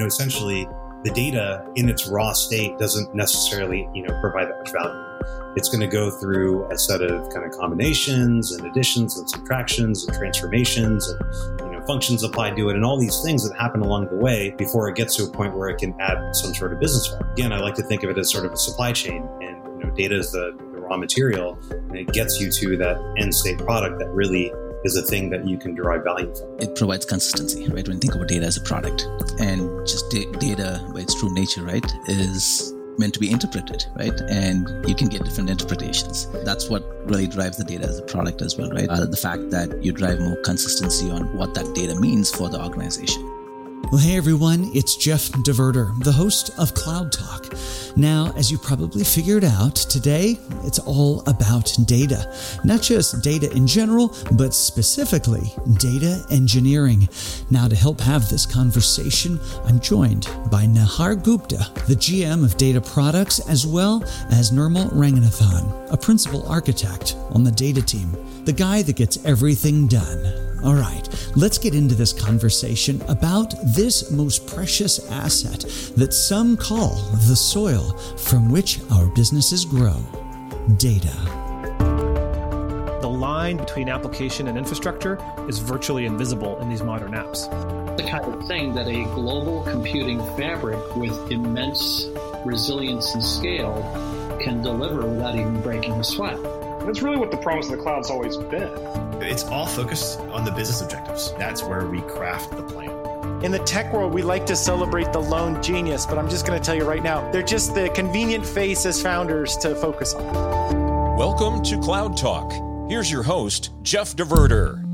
know, essentially the data in its raw state doesn't necessarily, you know, provide that much value. It's going to go through a set of kind of combinations and additions and subtractions and transformations and you know functions applied to it and all these things that happen along the way before it gets to a point where it can add some sort of business value. Again, I like to think of it as sort of a supply chain, and you know, data is the, the raw material, and it gets you to that end state product that really is a thing that you can derive value from. It provides consistency, right? When you think about data as a product, and just da- data by its true nature, right, is meant to be interpreted, right? And you can get different interpretations. That's what really drives the data as a product as well, right? Uh, the fact that you drive more consistency on what that data means for the organization. Well, hey everyone, it's Jeff DeVerter, the host of Cloud Talk. Now, as you probably figured out, today it's all about data. Not just data in general, but specifically data engineering. Now, to help have this conversation, I'm joined by Nihar Gupta, the GM of Data Products, as well as Nirmal Ranganathan, a principal architect on the data team, the guy that gets everything done. All right, let's get into this conversation about this most precious asset that some call the soil from which our businesses grow data. The line between application and infrastructure is virtually invisible in these modern apps. The kind of thing that a global computing fabric with immense resilience and scale can deliver without even breaking a sweat. That's really what the promise of the cloud's always been. It's all focused on the business objectives. That's where we craft the plan. In the tech world, we like to celebrate the lone genius, but I'm just going to tell you right now, they're just the convenient face as founders to focus on. Welcome to Cloud Talk. Here's your host, Jeff DeVerter.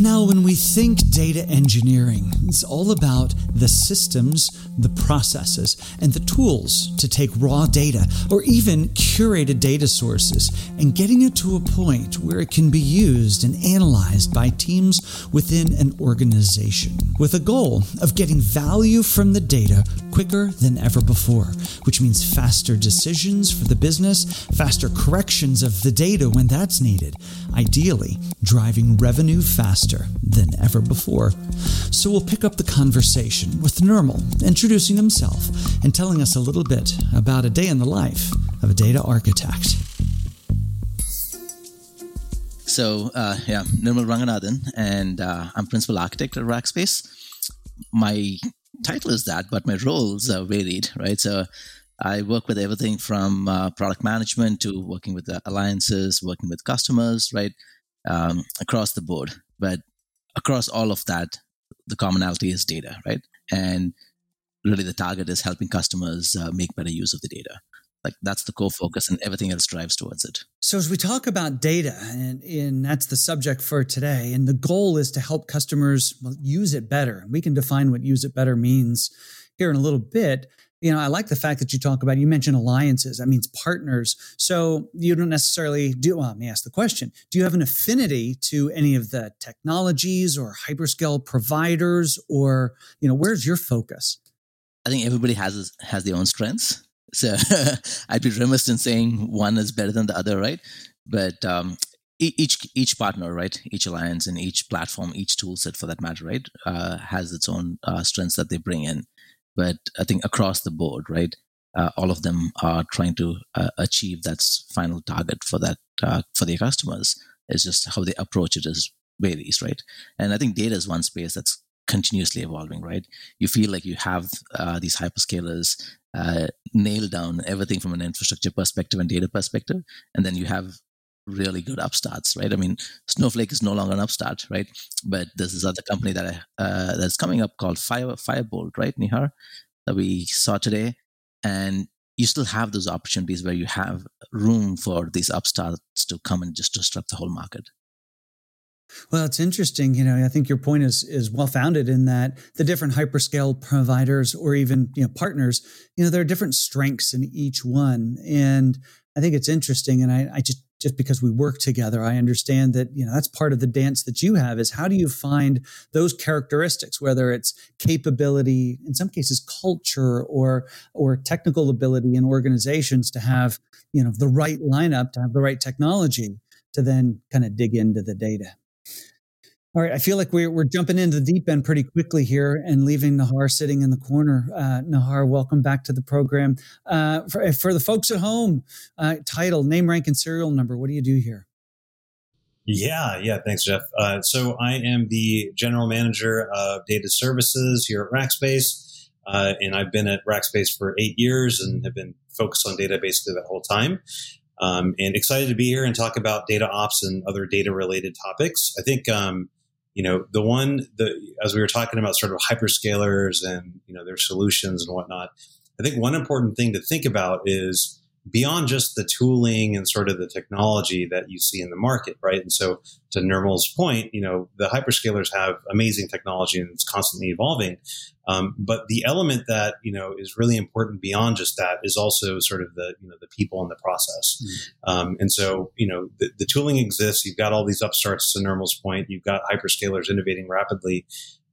Now, when we think data engineering, it's all about the systems, the processes, and the tools to take raw data or even curated data sources and getting it to a point where it can be used and analyzed by teams within an organization with a goal of getting value from the data quicker than ever before, which means faster decisions for the business, faster corrections of the data when that's needed, ideally, driving revenue faster than ever before. So we'll pick up the conversation with Nirmal introducing himself and telling us a little bit about a day in the life of a data architect. So, uh, yeah, Nirmal Ranganathan, and uh, I'm principal architect at Rackspace. My title is that, but my roles are varied, right? So, I work with everything from uh, product management to working with the alliances, working with customers, right, um, across the board. But across all of that, the commonality is data, right? And really, the target is helping customers uh, make better use of the data. Like that's the core focus, and everything else drives towards it. So, as we talk about data, and, and that's the subject for today, and the goal is to help customers use it better. We can define what use it better means here in a little bit you know, I like the fact that you talk about, you mentioned alliances. That means partners. So you don't necessarily do, well, let me ask the question Do you have an affinity to any of the technologies or hyperscale providers, or, you know, where's your focus? I think everybody has has their own strengths. So I'd be remiss in saying one is better than the other, right? But um, each each partner, right, each alliance and each platform, each tool set for that matter, right, uh, has its own uh, strengths that they bring in but I think across the board, right, uh, all of them are trying to uh, achieve that final target for that uh, for their customers. It's just how they approach it is varies, right? And I think data is one space that's continuously evolving, right? You feel like you have uh, these hyperscalers uh, nailed down everything from an infrastructure perspective and data perspective, and then you have really good upstarts, right? I mean, Snowflake is no longer an upstart, right? But there's this other company that I, uh, that's coming up called Fire Firebolt, right, Nihar, that we saw today, and you still have those opportunities where you have room for these upstarts to come and just disrupt the whole market. Well, it's interesting. You know, I think your point is is well founded in that the different hyperscale providers or even you know partners, you know, there are different strengths in each one, and I think it's interesting. And I, I just just because we work together i understand that you know that's part of the dance that you have is how do you find those characteristics whether it's capability in some cases culture or or technical ability in organizations to have you know the right lineup to have the right technology to then kind of dig into the data All right, I feel like we're, we're jumping into the deep end pretty quickly here and leaving Nihar sitting in the corner. Uh, Nihar, welcome back to the program. Uh, for, for the folks at home, uh, title, name, rank, and serial number. What do you do here? Yeah, yeah. Thanks, Jeff. Uh, so I am the general manager of data services here at Rackspace, uh, and I've been at Rackspace for eight years and have been focused on data basically that whole time. Um, and excited to be here and talk about data ops and other data related topics. I think um, you know the one the as we were talking about sort of hyperscalers and you know their solutions and whatnot. I think one important thing to think about is beyond just the tooling and sort of the technology that you see in the market, right? And so, to Nirmal's point, you know, the hyperscalers have amazing technology and it's constantly evolving. Um, but the element that you know is really important beyond just that is also sort of the you know the people and the process. Mm. Um, and so, you know, the, the tooling exists. You've got all these upstarts. To Nirmal's point, you've got hyperscalers innovating rapidly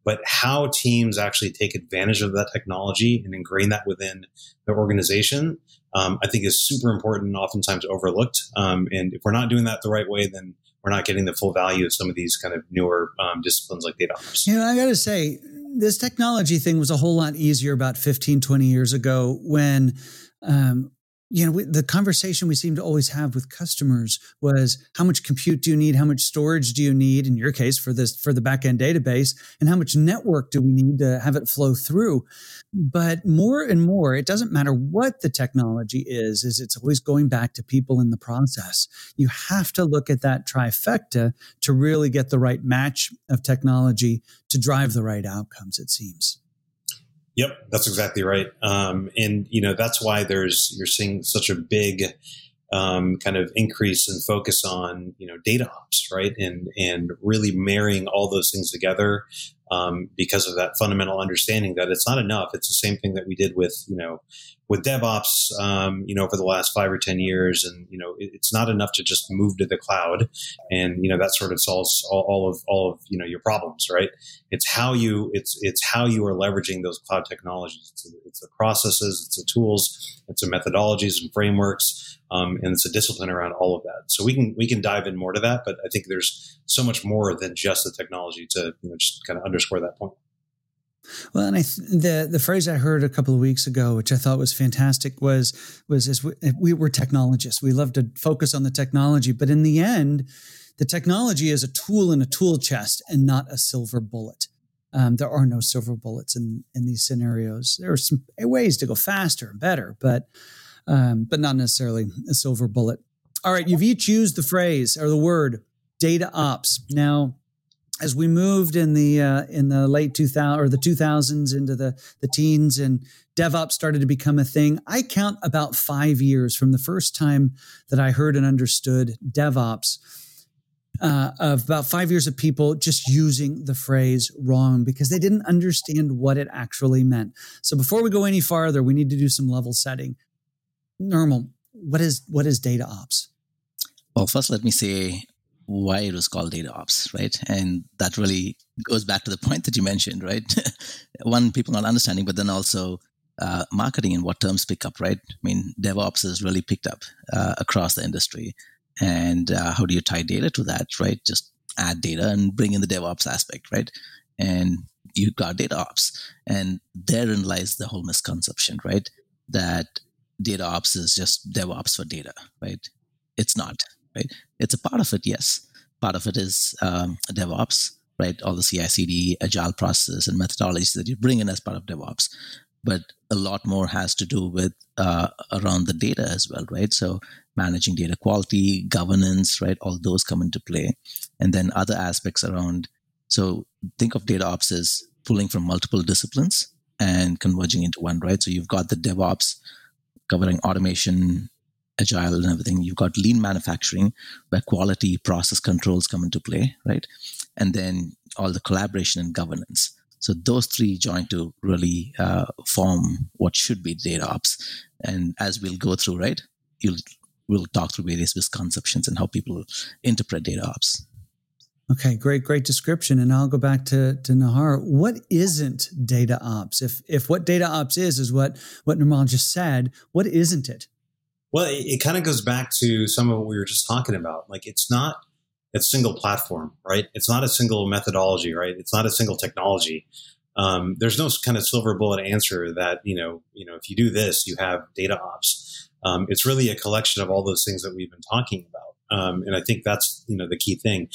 but how teams actually take advantage of that technology and ingrain that within their organization um, I think is super important and oftentimes overlooked. Um, and if we're not doing that the right way, then we're not getting the full value of some of these kind of newer um, disciplines like data ops. You know, I got to say, this technology thing was a whole lot easier about 15, 20 years ago when um, you know, we, the conversation we seem to always have with customers was how much compute do you need? How much storage do you need? In your case, for this, for the backend database, and how much network do we need to have it flow through? But more and more, it doesn't matter what the technology is, is it's always going back to people in the process. You have to look at that trifecta to really get the right match of technology to drive the right outcomes, it seems. Yep, that's exactly right. Um, and you know that's why there's you're seeing such a big um, kind of increase and focus on you know data ops, right? And and really marrying all those things together um, because of that fundamental understanding that it's not enough. It's the same thing that we did with you know with DevOps, um, you know, for the last five or ten years, and you know, it, it's not enough to just move to the cloud, and you know that sort of solves all, all, of all of you know your problems, right? It's how you it's it's how you are leveraging those cloud technologies. It's, it's the processes, it's the tools, it's the methodologies and frameworks, um, and it's a discipline around all of that. So we can we can dive in more to that, but I think there's so much more than just the technology to you know, just kind of underscore that point. Well, and I th- the the phrase I heard a couple of weeks ago, which I thought was fantastic, was was as we, we were technologists. We love to focus on the technology, but in the end, the technology is a tool in a tool chest and not a silver bullet. Um, there are no silver bullets in in these scenarios. There are some ways to go faster and better, but um, but not necessarily a silver bullet. All right, you've each used the phrase or the word data ops. Now, as we moved in the uh, in the late 2000 or the 2000s into the the teens and DevOps started to become a thing, I count about five years from the first time that I heard and understood DevOps. Uh, of about five years of people just using the phrase wrong because they didn't understand what it actually meant. So before we go any farther, we need to do some level setting. Nirmal, what is what is data ops? Well, first, let me say why it was called data ops, right? And that really goes back to the point that you mentioned, right? One, people not understanding, but then also uh, marketing and what terms pick up, right? I mean, DevOps has really picked up uh, across the industry. And uh, how do you tie data to that, right? Just add data and bring in the DevOps aspect, right? And you got data ops. And therein lies the whole misconception, right? That data ops is just DevOps for data, right? It's not right? It's a part of it, yes. Part of it is um, DevOps, right? All the CI/CD, agile processes, and methodologies that you bring in as part of DevOps. But a lot more has to do with uh, around the data as well, right? So managing data quality, governance, right? All those come into play, and then other aspects around. So think of data ops as pulling from multiple disciplines and converging into one, right? So you've got the DevOps covering automation, agile and everything you've got lean manufacturing where quality process controls come into play right and then all the collaboration and governance so those three join to really uh, form what should be data ops and as we'll go through right you'll we'll talk through various misconceptions and how people interpret data ops Okay, great, great description. And I'll go back to, to Nihar. What isn't data ops? If if what data ops is is what what Nirmal just said, what isn't it? Well, it, it kind of goes back to some of what we were just talking about. Like, it's not it's single platform, right? It's not a single methodology, right? It's not a single technology. Um, there's no kind of silver bullet answer that you know, you know, if you do this, you have data ops. Um, it's really a collection of all those things that we've been talking about, um, and I think that's you know the key thing.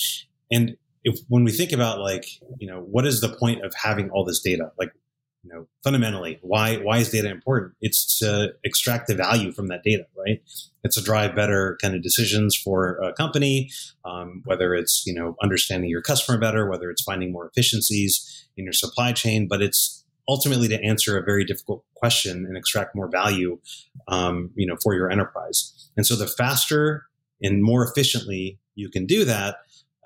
And if when we think about like you know what is the point of having all this data, like you know fundamentally why why is data important? It's to extract the value from that data right? It's to drive better kind of decisions for a company um, whether it's you know understanding your customer better whether it's finding more efficiencies in your supply chain but it's ultimately to answer a very difficult question and extract more value um, you know for your enterprise. And so the faster and more efficiently you can do that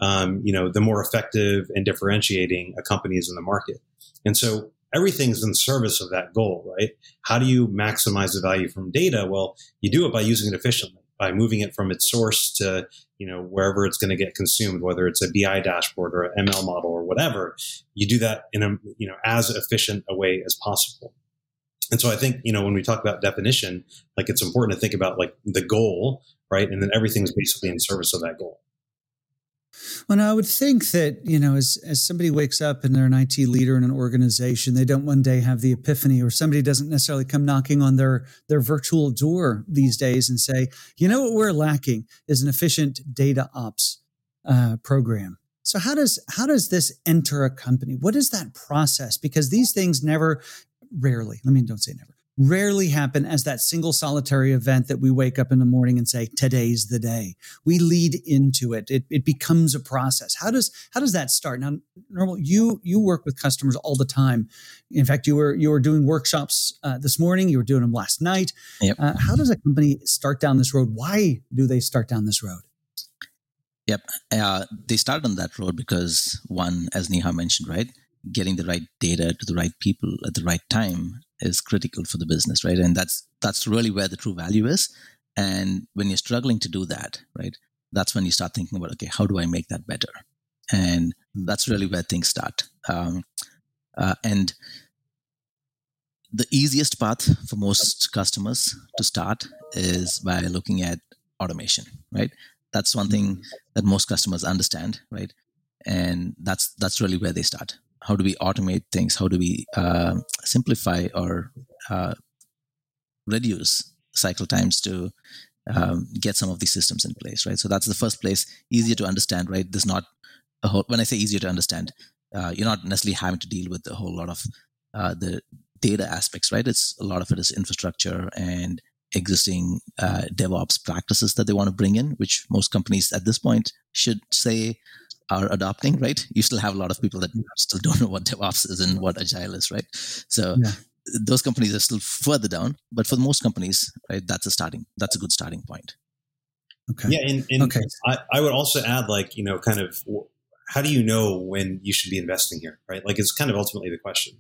um, you know the more effective and differentiating a company is in the market. And so everything's in service of that goal, right? How do you maximize the value from data? Well, you do it by using it efficiently, by moving it from its source to, you know, wherever it's going to get consumed, whether it's a BI dashboard or an ML model or whatever. You do that in a, you know, as efficient a way as possible. And so I think, you know, when we talk about definition, like it's important to think about like the goal, right? And then everything's basically in service of that goal. Well, I would think that, you know, as, as somebody wakes up and they're an IT leader in an organization, they don't one day have the epiphany or somebody doesn't necessarily come knocking on their, their virtual door these days and say, you know, what we're lacking is an efficient data ops uh, program. So how does, how does this enter a company? What is that process? Because these things never, rarely, let me don't say never, rarely happen as that single solitary event that we wake up in the morning and say today's the day. We lead into it. It, it becomes a process. How does how does that start? Now Nirmal you you work with customers all the time. In fact you were you were doing workshops uh, this morning. You were doing them last night. Yep. uh, how does a company start down this road? Why do they start down this road? Yep. Uh, they start on that road because one as Nihar mentioned right getting the right data to the right people at the right time is critical for the business, right? And that's that's really where the true value is. And when you're struggling to do that, right, that's when you start thinking about, okay, how do I make that better? And that's really where things start. Um, uh, and the easiest path for most customers to start is by looking at automation, right? That's one thing that most customers understand, right? And that's that's really where they start how do we automate things? How do we uh, simplify or uh, reduce cycle times to um, get some of these systems in place right? So that's the first place easier to understand right? There's not a whole when i say easier to understand uh, you're not necessarily having to deal with a whole lot of uh, the data aspects right? It's a lot of it is infrastructure and existing uh, devops practices that they want to bring in which most companies at this point should say are adopting, right? You still have a lot of people that still don't know what DevOps is and what Agile is, right? So yeah. those companies are still further down, but for most companies, right, that's a starting, that's a good starting point. Okay. Yeah, and, and okay. I, I would also add, like, you know, kind of, how do you know when you should be investing here, right? Like, it's kind of ultimately the question.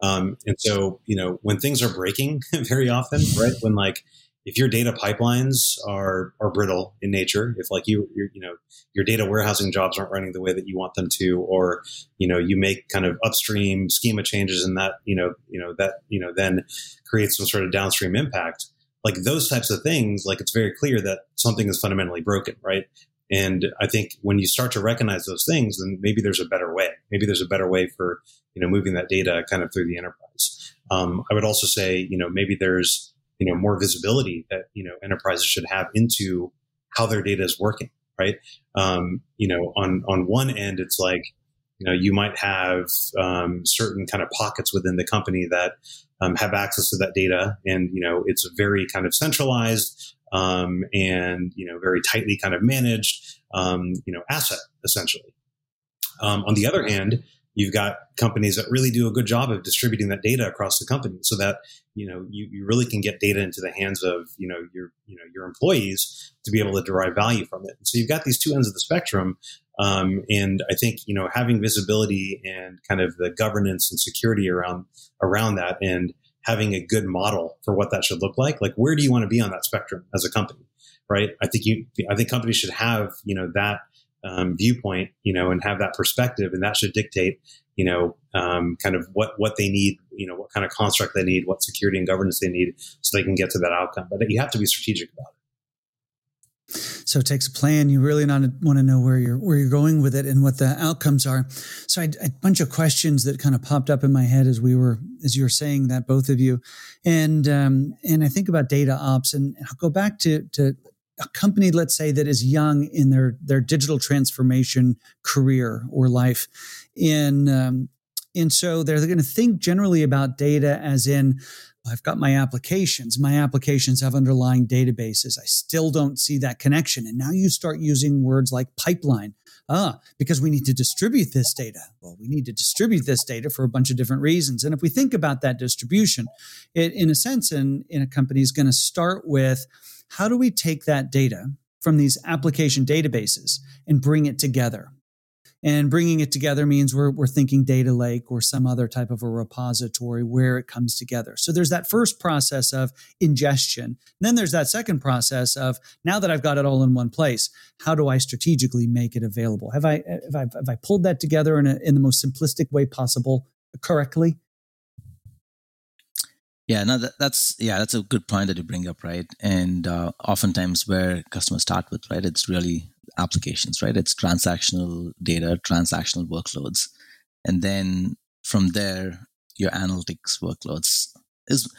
Um, and so, you know, when things are breaking very often, right? When like if your data pipelines are are brittle in nature, if like you you know your data warehousing jobs aren't running the way that you want them to, or you know you make kind of upstream schema changes and that you know you know that you know then creates some sort of downstream impact, like those types of things, like it's very clear that something is fundamentally broken, right? And I think when you start to recognize those things, then maybe there's a better way. Maybe there's a better way for you know moving that data kind of through the enterprise. Um, I would also say you know maybe there's you know more visibility that you know enterprises should have into how their data is working right? Um, you know on on one end it's like you know you might have um, certain kind of pockets within the company that um, have access to that data and you know it's very kind of centralized um, and you know very tightly kind of managed um, you know asset essentially. Um, on the other hand you've got companies that really do a good job of distributing that data across the company so that you know you, you really can get data into the hands of you know your you know your employees to be able to derive value from it. So you've got these two ends of the spectrum um, and i think you know having visibility and kind of the governance and security around around that and having a good model for what that should look like like where do you want to be on that spectrum as a company right? I think you i think companies should have you know that um, viewpoint, you know, and have that perspective, and that should dictate, you know, um, kind of what what they need, you know, what kind of construct they need, what security and governance they need, so they can get to that outcome. But you have to be strategic about it. So it takes a plan. You really not want to know where you're where you're going with it and what the outcomes are. So I, a bunch of questions that kind of popped up in my head as we were as you were saying that both of you, and um, and I think about data ops and I'll go back to to a company, let's say, that is young in their their digital transformation career or life, in um, and so they're going to think generally about data as in I've got my applications. My applications have underlying databases. I still don't see that connection. And now you start using words like pipeline. Ah, because we need to distribute this data. Well, we need to distribute this data for a bunch of different reasons. And if we think about that distribution, it, in a sense, in, in a company is going to start with how do we take that data from these application databases and bring it together? And bringing it together means we're, we're thinking data lake or some other type of a repository where it comes together. So there's that first process of ingestion. Then there's that second process of now that I've got it all in one place, how do I strategically make it available? Have I, have I, have I pulled that together in, a, in the most simplistic way possible correctly? Yeah, no, that, that's yeah, that's a good point that you bring up, right? And uh, oftentimes, where customers start with, right, it's really applications, right? It's transactional data, transactional workloads. And then from there, your analytics workloads is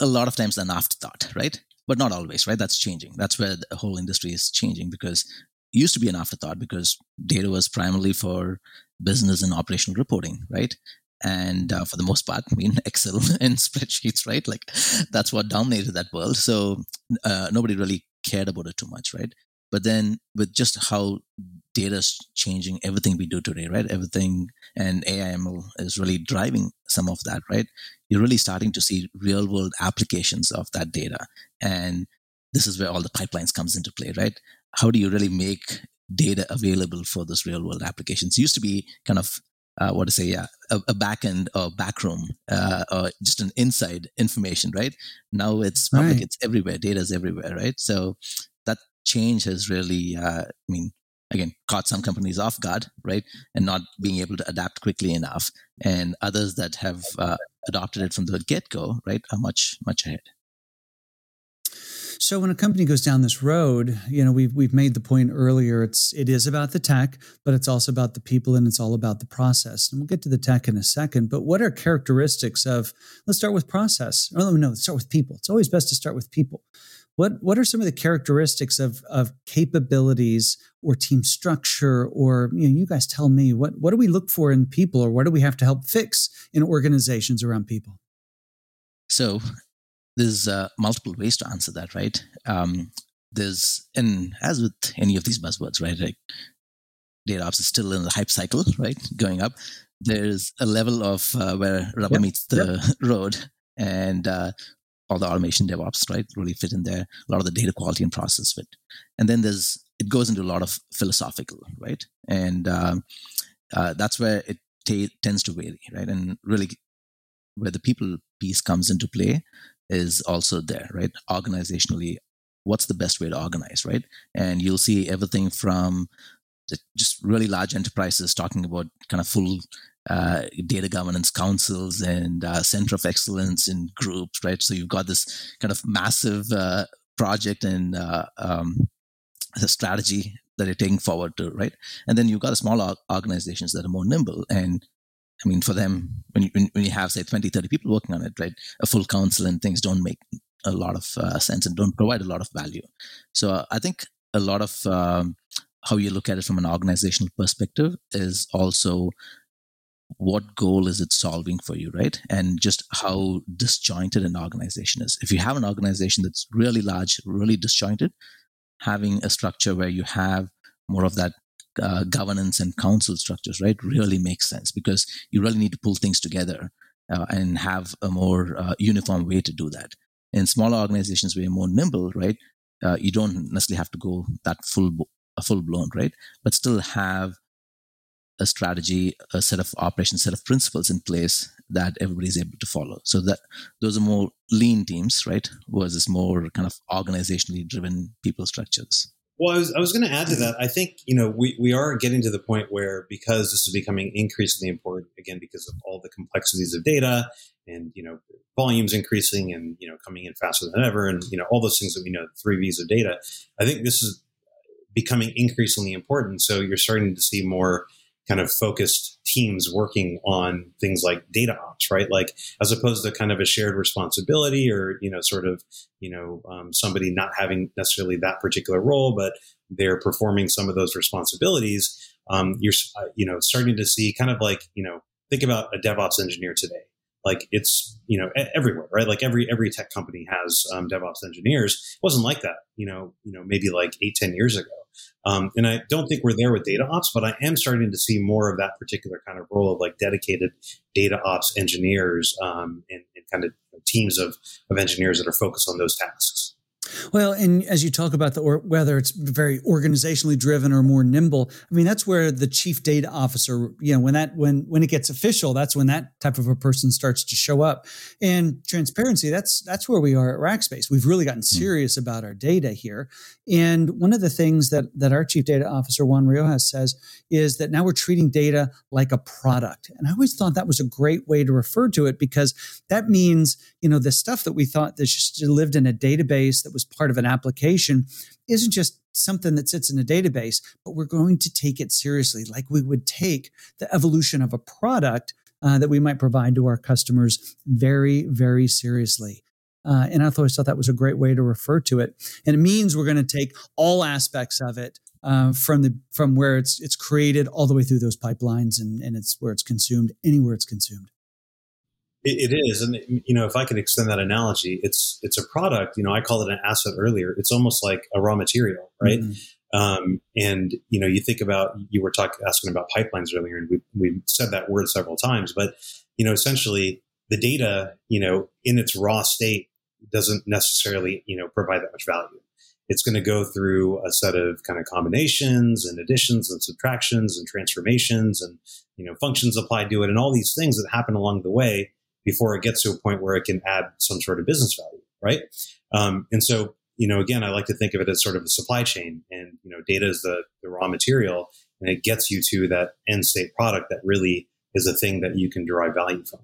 a lot of times an afterthought, right? But not always, right? That's changing. That's where the whole industry is changing because it used to be an afterthought because data was primarily for business and operational reporting, right? And uh, for the most part, I mean, Excel and spreadsheets, right? Like that's what dominated that world. So uh, nobody really cared about it too much, right? But then with just how data is changing everything we do today, right? Everything and AIML is really driving some of that, right? You're really starting to see real world applications of that data. And this is where all the pipelines comes into play, right? How do you really make data available for those real world applications? It used to be kind of uh, what to say, yeah, a, a back end or back room, uh, or just an inside information, right? Now it's public, right. it's everywhere, data is everywhere, right? So change has really, uh, I mean, again, caught some companies off guard, right? And not being able to adapt quickly enough. And others that have uh, adopted it from the get go, right, are much, much ahead. So when a company goes down this road, you know, we've we've made the point earlier. It's it is about the tech, but it's also about the people, and it's all about the process. And we'll get to the tech in a second. But what are characteristics of? Let's start with process. Oh no, let's start with people. It's always best to start with people. What what are some of the characteristics of of capabilities or team structure or you know you guys tell me what what do we look for in people or what do we have to help fix in organizations around people? So there's uh, multiple ways to answer that, right? Um, there's and as with any of these buzzwords, right? Like data ops is still in the hype cycle, right? Going up. There's a level of uh, where rubber yep. meets the yep. road, and uh, all the automation DevOps, right, really fit in there. A lot of the data quality and process fit. And then there's it goes into a lot of philosophical, right, and um, uh, that's where it t- tends to vary, right, and really where the people piece comes into play is also there, right, organizationally. What's the best way to organize, right? And you'll see everything from just really large enterprises talking about kind of full uh, data governance councils and uh, center of excellence in groups, right? So you've got this kind of massive uh, project and uh, um, the strategy that you're taking forward to, right? And then you've got smaller organizations that are more nimble. And I mean, for them, when you, when you have, say, 20, 30 people working on it, right, a full council and things don't make a lot of uh, sense and don't provide a lot of value. So uh, I think a lot of um, how you look at it from an organizational perspective is also what goal is it solving for you, right? And just how disjointed an organization is. If you have an organization that's really large, really disjointed, having a structure where you have more of that uh, governance and council structures, right, really makes sense because you really need to pull things together uh, and have a more uh, uniform way to do that. In smaller organizations where you're more nimble, right, uh, you don't necessarily have to go that full full blown, right, but still have a strategy, a set of operations, set of principles in place that everybody's able to follow. So that those are more lean teams, right? Versus more kind of organizationally driven people structures. Well, I was, I was going to add to that. I think, you know, we, we are getting to the point where because this is becoming increasingly important, again, because of all the complexities of data and, you know, volumes increasing and, you know, coming in faster than ever and, you know, all those things that we know, three V's of data. I think this is becoming increasingly important. So you're starting to see more kind of focused teams working on things like data ops, right? Like as opposed to kind of a shared responsibility or, you know, sort of, you know, um, somebody not having necessarily that particular role, but they're performing some of those responsibilities. Um, you're, uh, you know, starting to see kind of like, you know, think about a DevOps engineer today. Like it's, you know, everywhere, right? Like every, every tech company has um, DevOps engineers. It wasn't like that, you know, you know, maybe like eight, ten years ago. Um, and I don't think we're there with data ops, but I am starting to see more of that particular kind of role of like dedicated data ops engineers um, and, and, kind of teams of, of engineers that are focused on those tasks. Well, and as you talk about the or whether it's very organizationally driven or more nimble, I mean that's where the chief data officer, you know, when that when when it gets official, that's when that type of a person starts to show up. And transparency, that's that's where we are at Rackspace. We've really gotten hmm. serious mm-hmm. about our data here. And one of the things that that our chief data officer Juan Riojas says is that now we're treating data like a product. And I always thought that was a great way to refer to it because that means, you know, the stuff that we thought that just lived in a database that was was part of an application isn't just something that sits in a database, but we're going to take it seriously, like we would take the evolution of a product uh, that we might provide to our customers very, very seriously. Uh, and I always thought that was a great way to refer to it. And it means we're going to take all aspects of it uh, from the from where it's it's created all the way through those pipelines and, and it's where it's consumed, anywhere it's consumed. It, it is, and you know, if I could extend that analogy, it's it's a product. You know, I called it an asset earlier. It's almost like a raw material, right? Mm-hmm. Um, and you know, you think about you were talking asking about pipelines earlier, and we we said that word several times. But you know, essentially, the data, you know, in its raw state, doesn't necessarily you know provide that much value. It's going to go through a set of kind of combinations and additions and subtractions and transformations and you know functions applied to it and all these things that happen along the way before it gets to a point where it can add some sort of business value, right? Um, and so, you know, again, I like to think of it as sort of a supply chain, and you know, data is the, the raw material, and it gets you to that end state product that really is a thing that you can derive value from.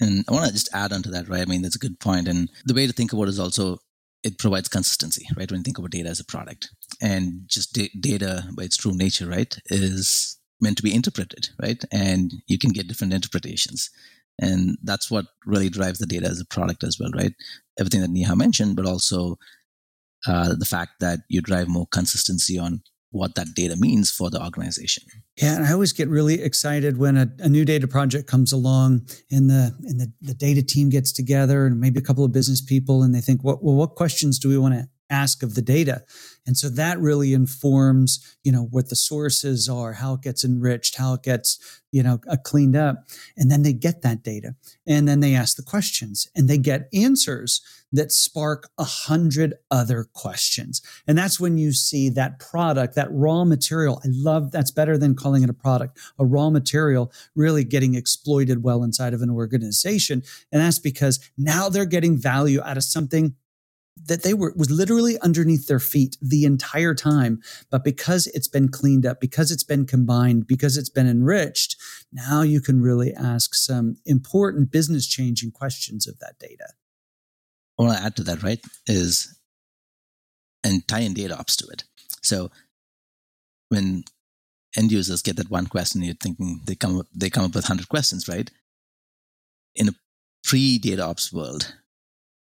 And I want to just add on to that, right? I mean, that's a good point. And the way to think about it is also it provides consistency, right? When you think about data as a product, and just da- data by its true nature, right, is meant to be interpreted, right? And you can get different interpretations. And that's what really drives the data as a product as well, right? Everything that Nihar mentioned, but also uh, the fact that you drive more consistency on what that data means for the organization. Yeah, and I always get really excited when a, a, new data project comes along and the and the, the data team gets together and maybe a couple of business people and they think, what well, what questions do we want to ask of the data. And so that really informs, you know, what the sources are, how it gets enriched, how it gets, you know, uh, cleaned up. And then they get that data and then they ask the questions and they get answers that spark a hundred other questions. And that's when you see that product, that raw material. I love that's better than calling it a product, a raw material really getting exploited well inside of an organization. And that's because now they're getting value out of something that they were was literally underneath their feet the entire time. But because it's been cleaned up because it's been combined because it's been enriched now you can really ask some important business changing questions of that data. I add to that right is and tie in data ops to it. So when end users get that one question you're thinking they come up they come up with 100 questions right? In a pre data ops world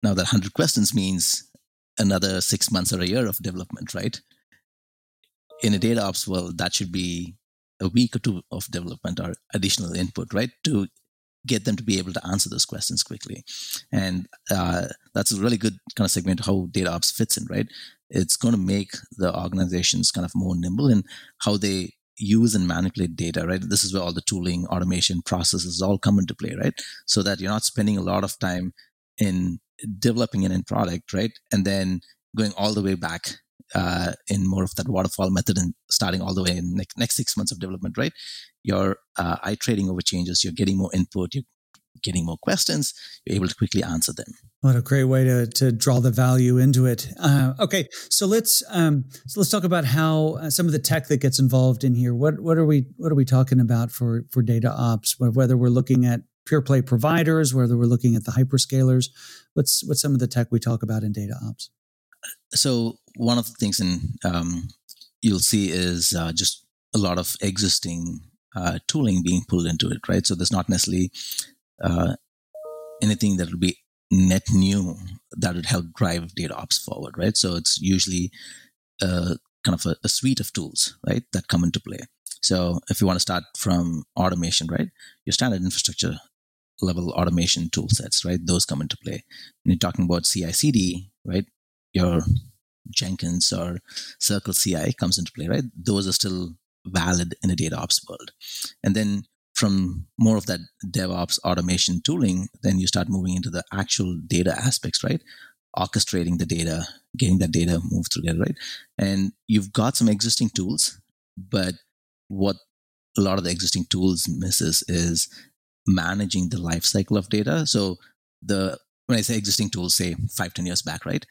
now, that 100 questions means another six months or a year of development, right? In a data ops world, that should be a week or two of development or additional input, right? To get them to be able to answer those questions quickly. And uh, that's a really good kind of segment how data ops fits in, right? It's going to make the organizations kind of more nimble in how they use and manipulate data, right? This is where all the tooling, automation processes all come into play, right? So that you're not spending a lot of time in developing an end product, right? And then going all the way back uh, in more of that waterfall method and starting all the way in next, next six months of development, right? You're uh, iterating over changes, you're getting more input, you're getting more questions, you're able to quickly answer them. What a great way to, to draw the value into it. Uh, okay, so let's um, so let's talk about how uh, some of the tech that gets involved in here. What what are we what are we talking about for for data ops? Whether we're looking at pure play providers, whether we're looking at the hyperscalers, what's what's some of the tech we talk about in data ops? So one of the things in um, you'll see is uh, just a lot of existing uh, tooling being pulled into it, right? So there's not necessarily uh, anything that would be net new that would help drive data ops forward, right? So it's usually a, kind of a, a suite of tools, right, that come into play. So if you want to start from automation, right, your standard infrastructure level automation tool sets, right, those come into play. When you're talking about CI/CD, right, your Jenkins or Circle CI comes into play, right? Those are still valid in a data ops world. And then from more of that DevOps automation tooling, then you start moving into the actual data aspects, right? Orchestrating the data, getting that data moved together, right? And you've got some existing tools, but what a lot of the existing tools misses is managing the life cycle of data. So the when I say existing tools, say five, ten years back, right?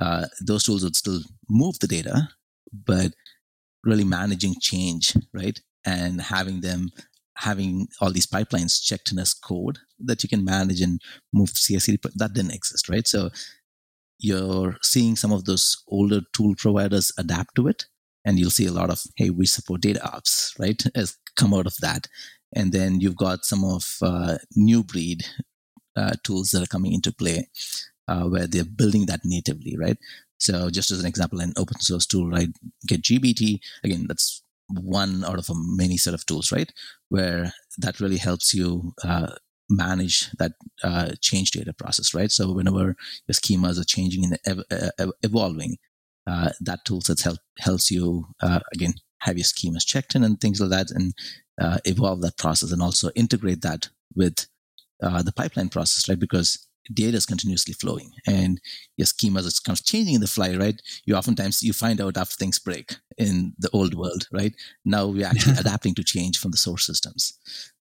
Uh, those tools would still move the data, but really managing change, right? And having them having all these pipelines checked in as code that you can manage and move CI/CD that didn't exist, right? So you're seeing some of those older tool providers adapt to it, and you'll see a lot of hey, we support data ops, right? As come out of that, and then you've got some of uh, new breed uh, tools that are coming into play uh, where they're building that natively, right? So just as an example, an open source tool, right? GetGBT, again, that's one out of a many set of tools, right? Where that really helps you uh, manage that uh, change data process, right? So whenever your schemas are changing and ev- ev- evolving, uh, that tool set help, helps you, again, have your schemas checked in and things like that and uh, evolve that process and also integrate that with uh, the pipeline process, right? Because data is continuously flowing and your schemas is kind of changing in the fly, right? You oftentimes you find out after things break in the old world, right? Now we're actually adapting to change from the source systems.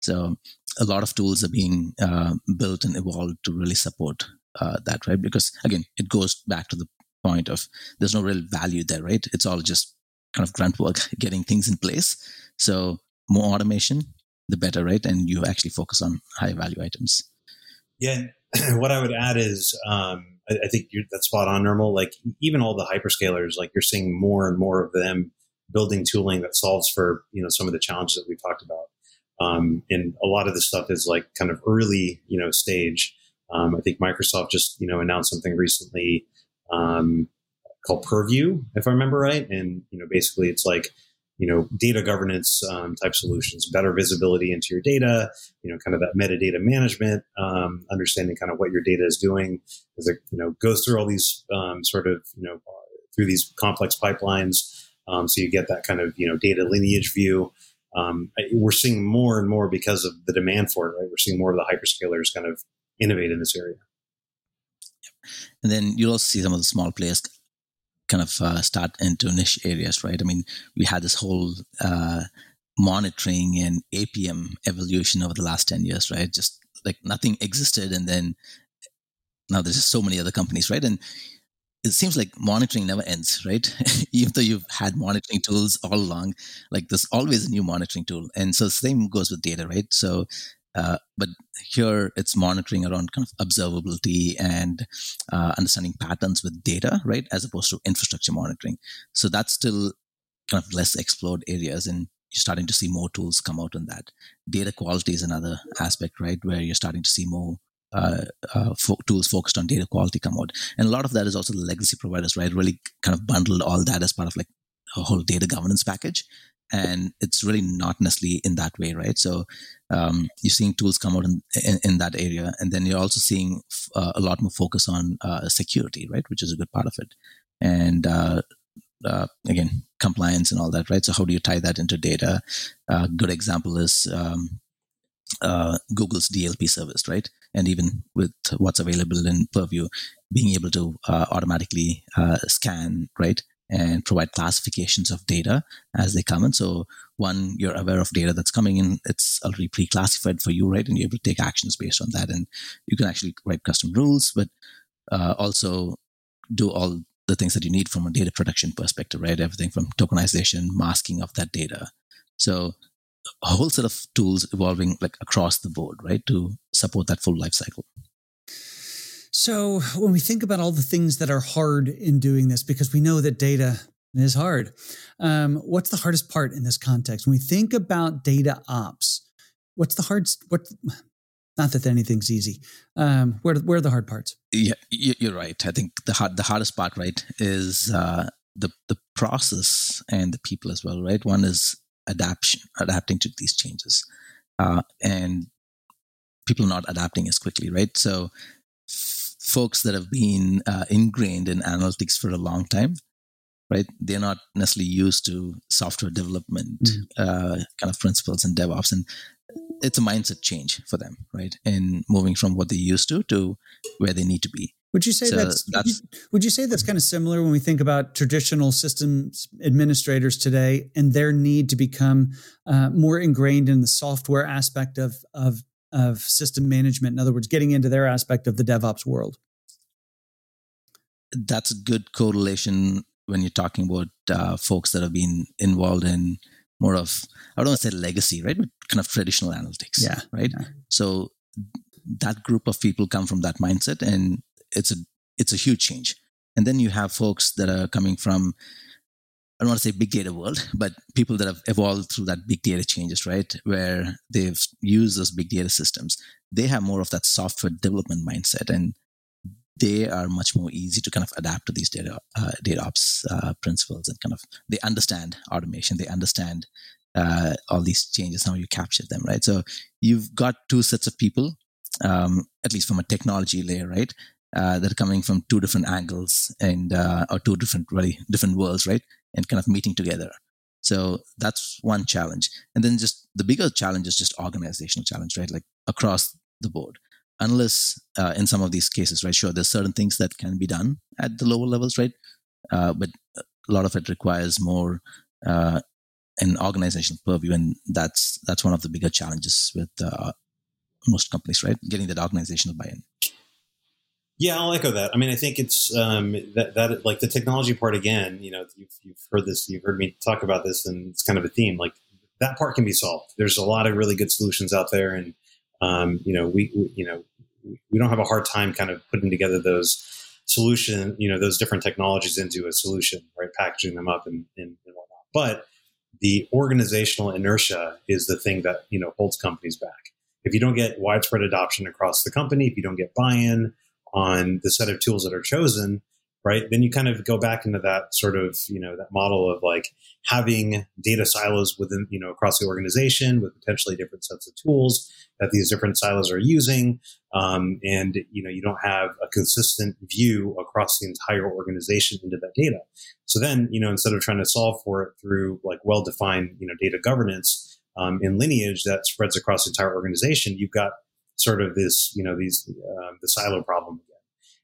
So a lot of tools are being uh, built and evolved to really support uh, that, right? Because again, it goes back to the point of there's no real value there, right? It's all just kind of grunt work, getting things in place. So more automation, the better, right? And you actually focus on high value items. Yeah, what I would add is, um, I, I, think you're, that's spot on, Nirmal. Like even all the hyperscalers, like you're seeing more and more of them building tooling that solves for you know some of the challenges that we talked about. Um, and a lot of this stuff is like kind of early, you know, stage. Um, I think Microsoft just you know announced something recently um, called Purview, if I remember right. And you know, basically, it's like you know, data governance um, type solutions, better visibility into your data, you know, kind of that metadata management, um, understanding kind of what your data is doing as it, you know, goes through all these um, sort of, you know, through these complex pipelines. Um, so you get that kind of, you know, data lineage view. Um, we're seeing more and more because of the demand for it, right? We're seeing more of the hyperscalers kind of innovate in this area. And then you'll also see some of the small players kind of uh, start into niche areas, right? I mean, we had this whole uh, monitoring and APM evolution over the last 10 years, right? Just like nothing existed. And then now there's just so many other companies, right? And it seems like monitoring never ends, right? Even though you've had monitoring tools all along, like there's always a new monitoring tool. And so the same goes with data, right? So uh, but here it's monitoring around kind of observability and uh, understanding patterns with data, right, as opposed to infrastructure monitoring. So that's still kind of less explored areas, and you're starting to see more tools come out on that. Data quality is another aspect, right, where you're starting to see more uh, uh, fo- tools focused on data quality come out. And a lot of that is also the legacy providers, right? Really kind of bundled all that as part of like a whole data governance package and it's really not necessarily in that way right? So um, you're seeing tools come out in, in, in, that area and then you're also seeing uh, a lot more focus on uh, security right? Which is a good part of it. And uh, uh again compliance and all that right? So how do you tie that into data? A uh, good example is um, uh, Google's DLP service, right? And even with what's available in Purview, being able to automatically scan, right, and provide classifications of data as they come in. So one, you're aware of data that's coming in. It's already pre-classified for you, right? And you're able to take actions based on that. And you can actually write custom rules, but uh, also do all the things that you need from a data protection perspective, right? Everything from tokenization, masking of that data. So a whole set of tools evolving like across the board, right, to support that full life cycle. So when we think about all the things that are hard in doing this, because we know that data is hard, um, what's the hardest part in this context? When we think about data ops, what's the hard? What? Not that anything's easy. Um, where where are the hard parts? Yeah, you're right. I think the hard the hardest part, right, is uh, the the process and the people as well, right? One is adaptation, adapting to these changes, uh, and people not adapting as quickly, right? So folks that have been uh, ingrained in analytics for a long time, right? They're not necessarily used to software development mm. uh, kind of principles and DevOps, and it's a mindset change for them, right? In moving from what they used to to where they need to be. Would you say so that's, that's would you say that's kind of similar when we think about traditional systems administrators today and their need to become uh, more ingrained in the software aspect of of of system management. In other words, getting into their aspect of the DevOps world. That's a good correlation when you're talking about uh, folks that have been involved in more of I don't want to say legacy, right? But kind of traditional analytics. Yeah. Right. Yeah. So that group of people come from that mindset and it's a it's a huge change. And then you have folks that are coming from I don't want to say big data world, but people that have evolved through that big data changes, right? Where they've used those big data systems, they have more of that software development mindset, and they are much more easy to kind of adapt to these data uh, data ops uh, principles, and kind of they understand automation, they understand uh, all these changes, how you capture them, right? So you've got two sets of people, um, at least from a technology layer, right? Uh, that are coming from two different angles and uh, or two different really different worlds, right? And kind of meeting together. So that's one challenge. And then just the bigger challenge is just organizational challenge, right? Like across the board. Unless uh, in some of these cases, right? Sure, there's certain things that can be done at the lower levels, right? Uh, but a lot of it requires more uh, an organizational purview, and that's that's one of the bigger challenges with uh, most companies, right? Getting that organizational buy-in. Yeah, I'll echo that. I mean, I think it's um, that that like the technology part again. You know, you've, you've heard this, you've heard me talk about this, and it's kind of a theme. Like that part can be solved. There's a lot of really good solutions out there, and um, you know, we, we, you know we don't have a hard time kind of putting together those solution, you know, those different technologies into a solution, right? Packaging them up and, and, and whatnot. But the organizational inertia is the thing that you know holds companies back. If you don't get widespread adoption across the company, if you don't get buy-in, on the set of tools that are chosen, right? Then you kind of go back into that sort of, you know, that model of like having data silos within, you know, across the organization with potentially different sets of tools that these different silos are using. Um, and, you know, you don't have a consistent view across the entire organization into that data. So then, you know, instead of trying to solve for it through like well-defined, you know, data governance, um, in lineage that spreads across the entire organization, you've got sort of this, you know, these uh, the silo problem again.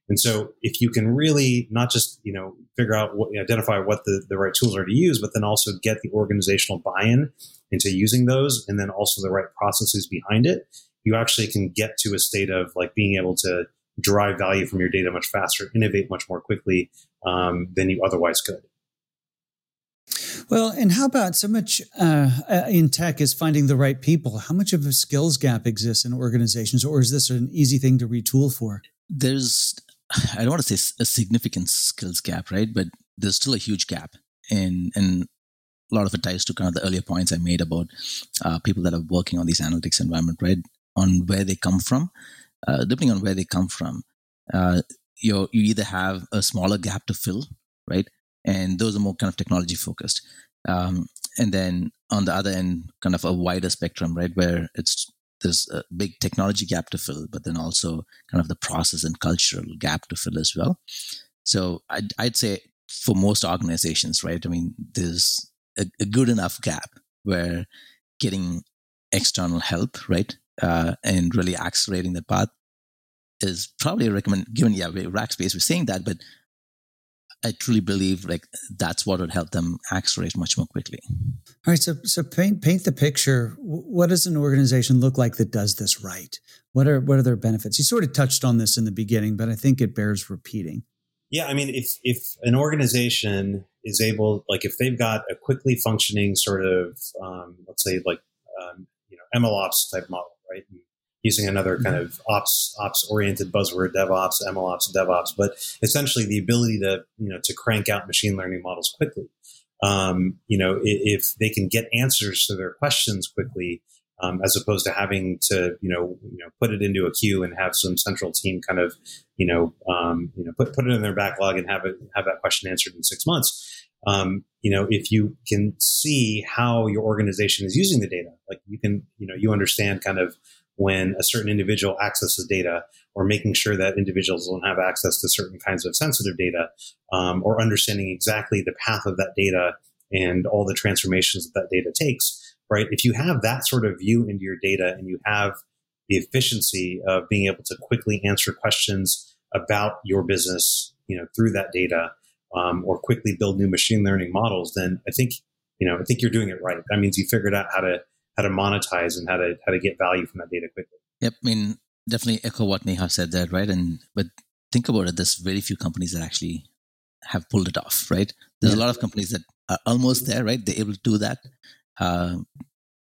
And so, if you can really not just you know figure out what, identify what the, the right tools are to use, but then also get the organizational buy-in into using those, and then also the right processes behind it, you actually can get to a state of like being able to derive value from your data much faster, innovate much more quickly um, than you otherwise could. Well, and how about so much uh, uh, in tech is finding the right people? How much of a skills gap exists in organizations, or is this an easy thing to retool for? There's, I don't want to say a significant skills gap, right? But there's still a huge gap, and and a lot of it ties to kind of the earlier points I made about uh, people that are working on these analytics environment, right? On where they come from, uh, depending on where they come from, uh, you you either have a smaller gap to fill, right? And those are more kind of technology focused. Um, and then on the other end, kind of a wider spectrum, right, where it's there's a big technology gap to fill, but then also kind of the process and cultural gap to fill as well. So I'd, I'd say for most organizations, right, I mean, there's a, a good enough gap where getting external help, right, uh, and really accelerating the path is probably a recommend. Given yeah, we're Rackspace, we're saying that, but I truly believe like that's what would help them accelerate much more quickly. All right, so so paint paint the picture. What does an organization look like that does this right? What are what are their benefits? You sort of touched on this in the beginning, but I think it bears repeating. Yeah, I mean, if if an organization is able, like, if they've got a quickly functioning sort of, um, let's say, like, um, you know, MLOps type model, right? Using another kind mm-hmm. of ops ops oriented buzzword, DevOps, MLOps, DevOps, but essentially the ability to you know to crank out machine learning models quickly. Um, you know, if, if they can get answers to their questions quickly, um, as opposed to having to you know you know put it into a queue and have some central team kind of you know um, you know put put it in their backlog and have it have that question answered in six months. Um, you know, if you can see how your organization is using the data, like you can you know you understand kind of when a certain individual accesses data or making sure that individuals don't have access to certain kinds of sensitive data um, or understanding exactly the path of that data and all the transformations that that data takes right? If you have that sort of view into your data and you have the efficiency of being able to quickly answer questions about your business, you know, through that data, um, or quickly build new machine learning models, then I think, you know, I think you're doing it right. That means you figured out how to how to monetize and how to how to get value from that data quickly. Yep, I mean, definitely echo what Nihar said there, right? And but think about it, there's very few companies that actually have pulled it off, right? There's yeah. a lot of companies that are almost there, right? They're able to do that, uh,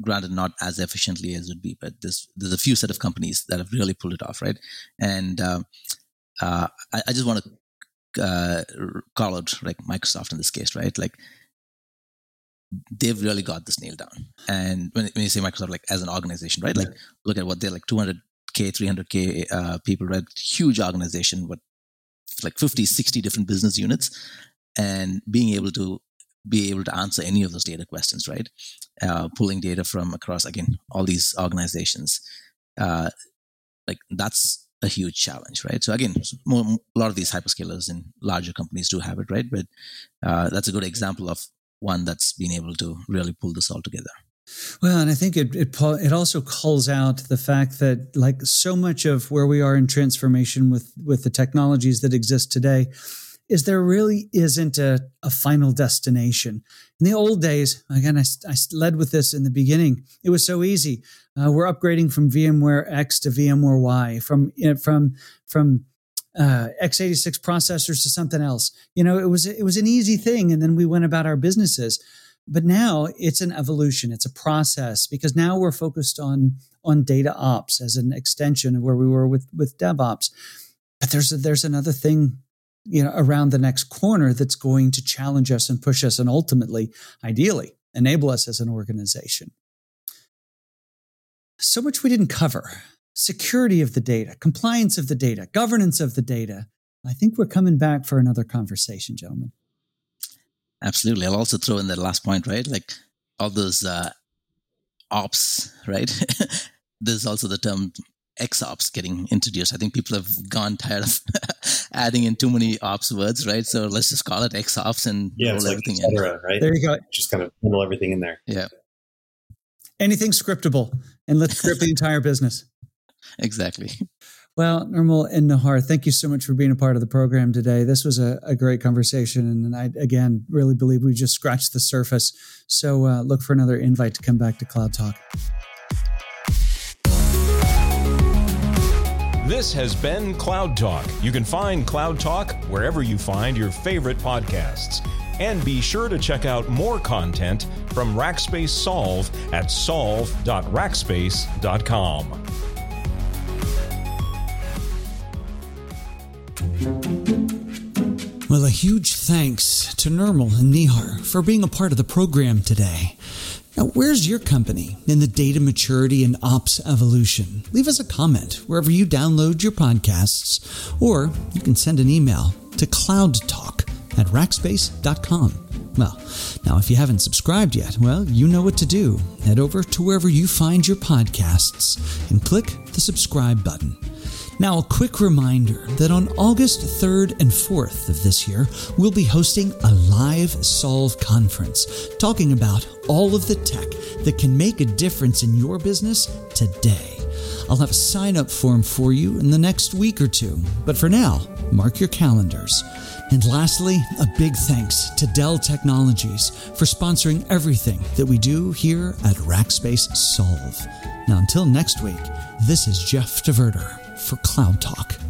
granted, not as efficiently as it would be, but there's there's a few set of companies that have really pulled it off, right? And uh, uh, I, I, just want to uh, call out like Microsoft in this case, right? Like they've really got this nailed down. And when, when you say Microsoft, like as an organization, right? Like look at what they're like 200k, 300k uh, people, right? Huge organization, what like 50, 60 different business units, and being able to be able to answer any of those data questions, right? Uh, pulling data from across again all these organizations, uh, like that's a huge challenge, right? So again, more, a lot of these hyperscalers and larger companies do have it, right? But uh, that's a good example of one that's been able to really pull this all together. Well, and I think it, it it also calls out the fact that like so much of where we are in transformation with with the technologies that exist today is there really isn't a, a final destination. In the old days, again, I, I led with this in the beginning. It was so easy. Uh, we're upgrading from VMware X to VMware Y, from from from uh, x86 processors to something else. You know, it was it was an easy thing, and then we went about our businesses. But now it's an evolution. It's a process because now we're focused on on data ops as an extension of where we were with with DevOps. But there's a, there's another thing you know around the next corner that's going to challenge us and push us and ultimately ideally enable us as an organization so much we didn't cover security of the data compliance of the data governance of the data i think we're coming back for another conversation gentlemen absolutely i'll also throw in that last point right like all those uh, ops right there's also the term XOps getting introduced. I think people have gone tired of adding in too many ops words, right? So let's just call it XOps and yeah, roll everything like cetera, in. Right? There you go. Just kind of bundle everything in there. Yeah. Anything scriptable, and let's script the entire business. Exactly. Well, Nirmal and Nihar, thank you so much for being a part of the program today. This was a, a great conversation, and I again really believe we just scratched the surface. So uh, look for another invite to come back to Cloud Talk. This has been Cloud Talk. You can find Cloud Talk wherever you find your favorite podcasts. And be sure to check out more content from Rackspace Solve at solve.rackspace.com. Well, a huge thanks to Nirmal and Nihar for being a part of the program today. Now, where's your company in the data maturity and ops evolution? Leave us a comment wherever you download your podcasts, or you can send an email to cloudtalk at rackspace.com. Well, now if you haven't subscribed yet, well, you know what to do. Head over to wherever you find your podcasts and click the subscribe button. Now, a quick reminder that on August 3rd and 4th of this year, we'll be hosting a live Solve conference talking about all of the tech that can make a difference in your business today. I'll have a sign up form for you in the next week or two. But for now, mark your calendars. And lastly, a big thanks to Dell Technologies for sponsoring everything that we do here at Rackspace Solve. Now, until next week, this is Jeff DeVerter for Cloud Talk.